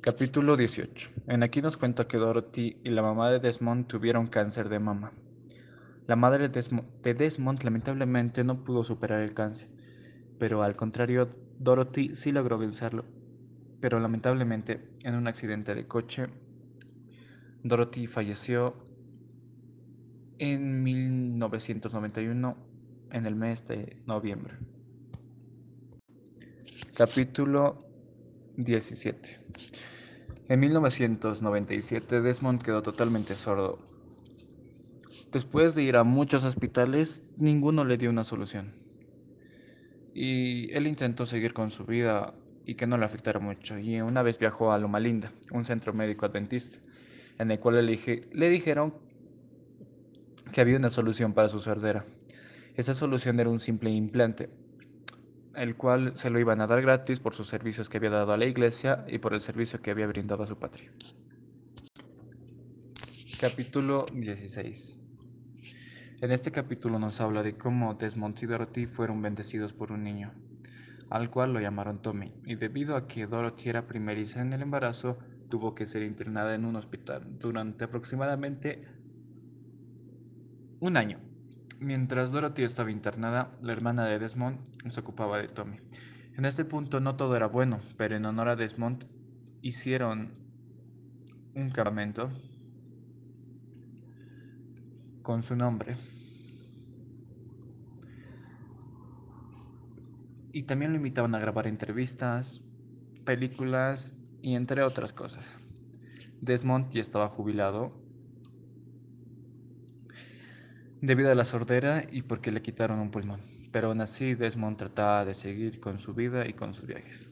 Capítulo 18. En aquí nos cuenta que Dorothy y la mamá de Desmond tuvieron cáncer de mama. La madre de Desmond lamentablemente no pudo superar el cáncer, pero al contrario, Dorothy sí logró vencerlo. Pero lamentablemente, en un accidente de coche, Dorothy falleció en 1991, en el mes de noviembre. Capítulo 17. En 1997 Desmond quedó totalmente sordo. Después de ir a muchos hospitales, ninguno le dio una solución. Y él intentó seguir con su vida y que no le afectara mucho. Y una vez viajó a Loma Linda, un centro médico adventista, en el cual le, dijeron que había una solución para su sordera. Esa solución era un simple implante, el cual se lo iban a dar gratis por sus servicios que había dado a la iglesia y por el servicio que había brindado a su patria. Capítulo 16 En este capítulo nos habla de cómo Desmond y Dorothy fueron bendecidos por un niño, al cual lo llamaron Tommy, y debido a que Dorothy era primeriza en el embarazo, tuvo que ser internada en un hospital durante aproximadamente un año. Mientras Dorothy estaba internada, la hermana de Desmond se ocupaba de Tommy. En este punto no todo era bueno, pero en honor a Desmond hicieron un campamento con su nombre. Y también lo invitaban a grabar entrevistas, películas y entre otras cosas. Desmond ya estaba jubilado debido a la sordera y porque le quitaron un pulmón. Pero aún así Desmond trataba de seguir con su vida y con sus viajes.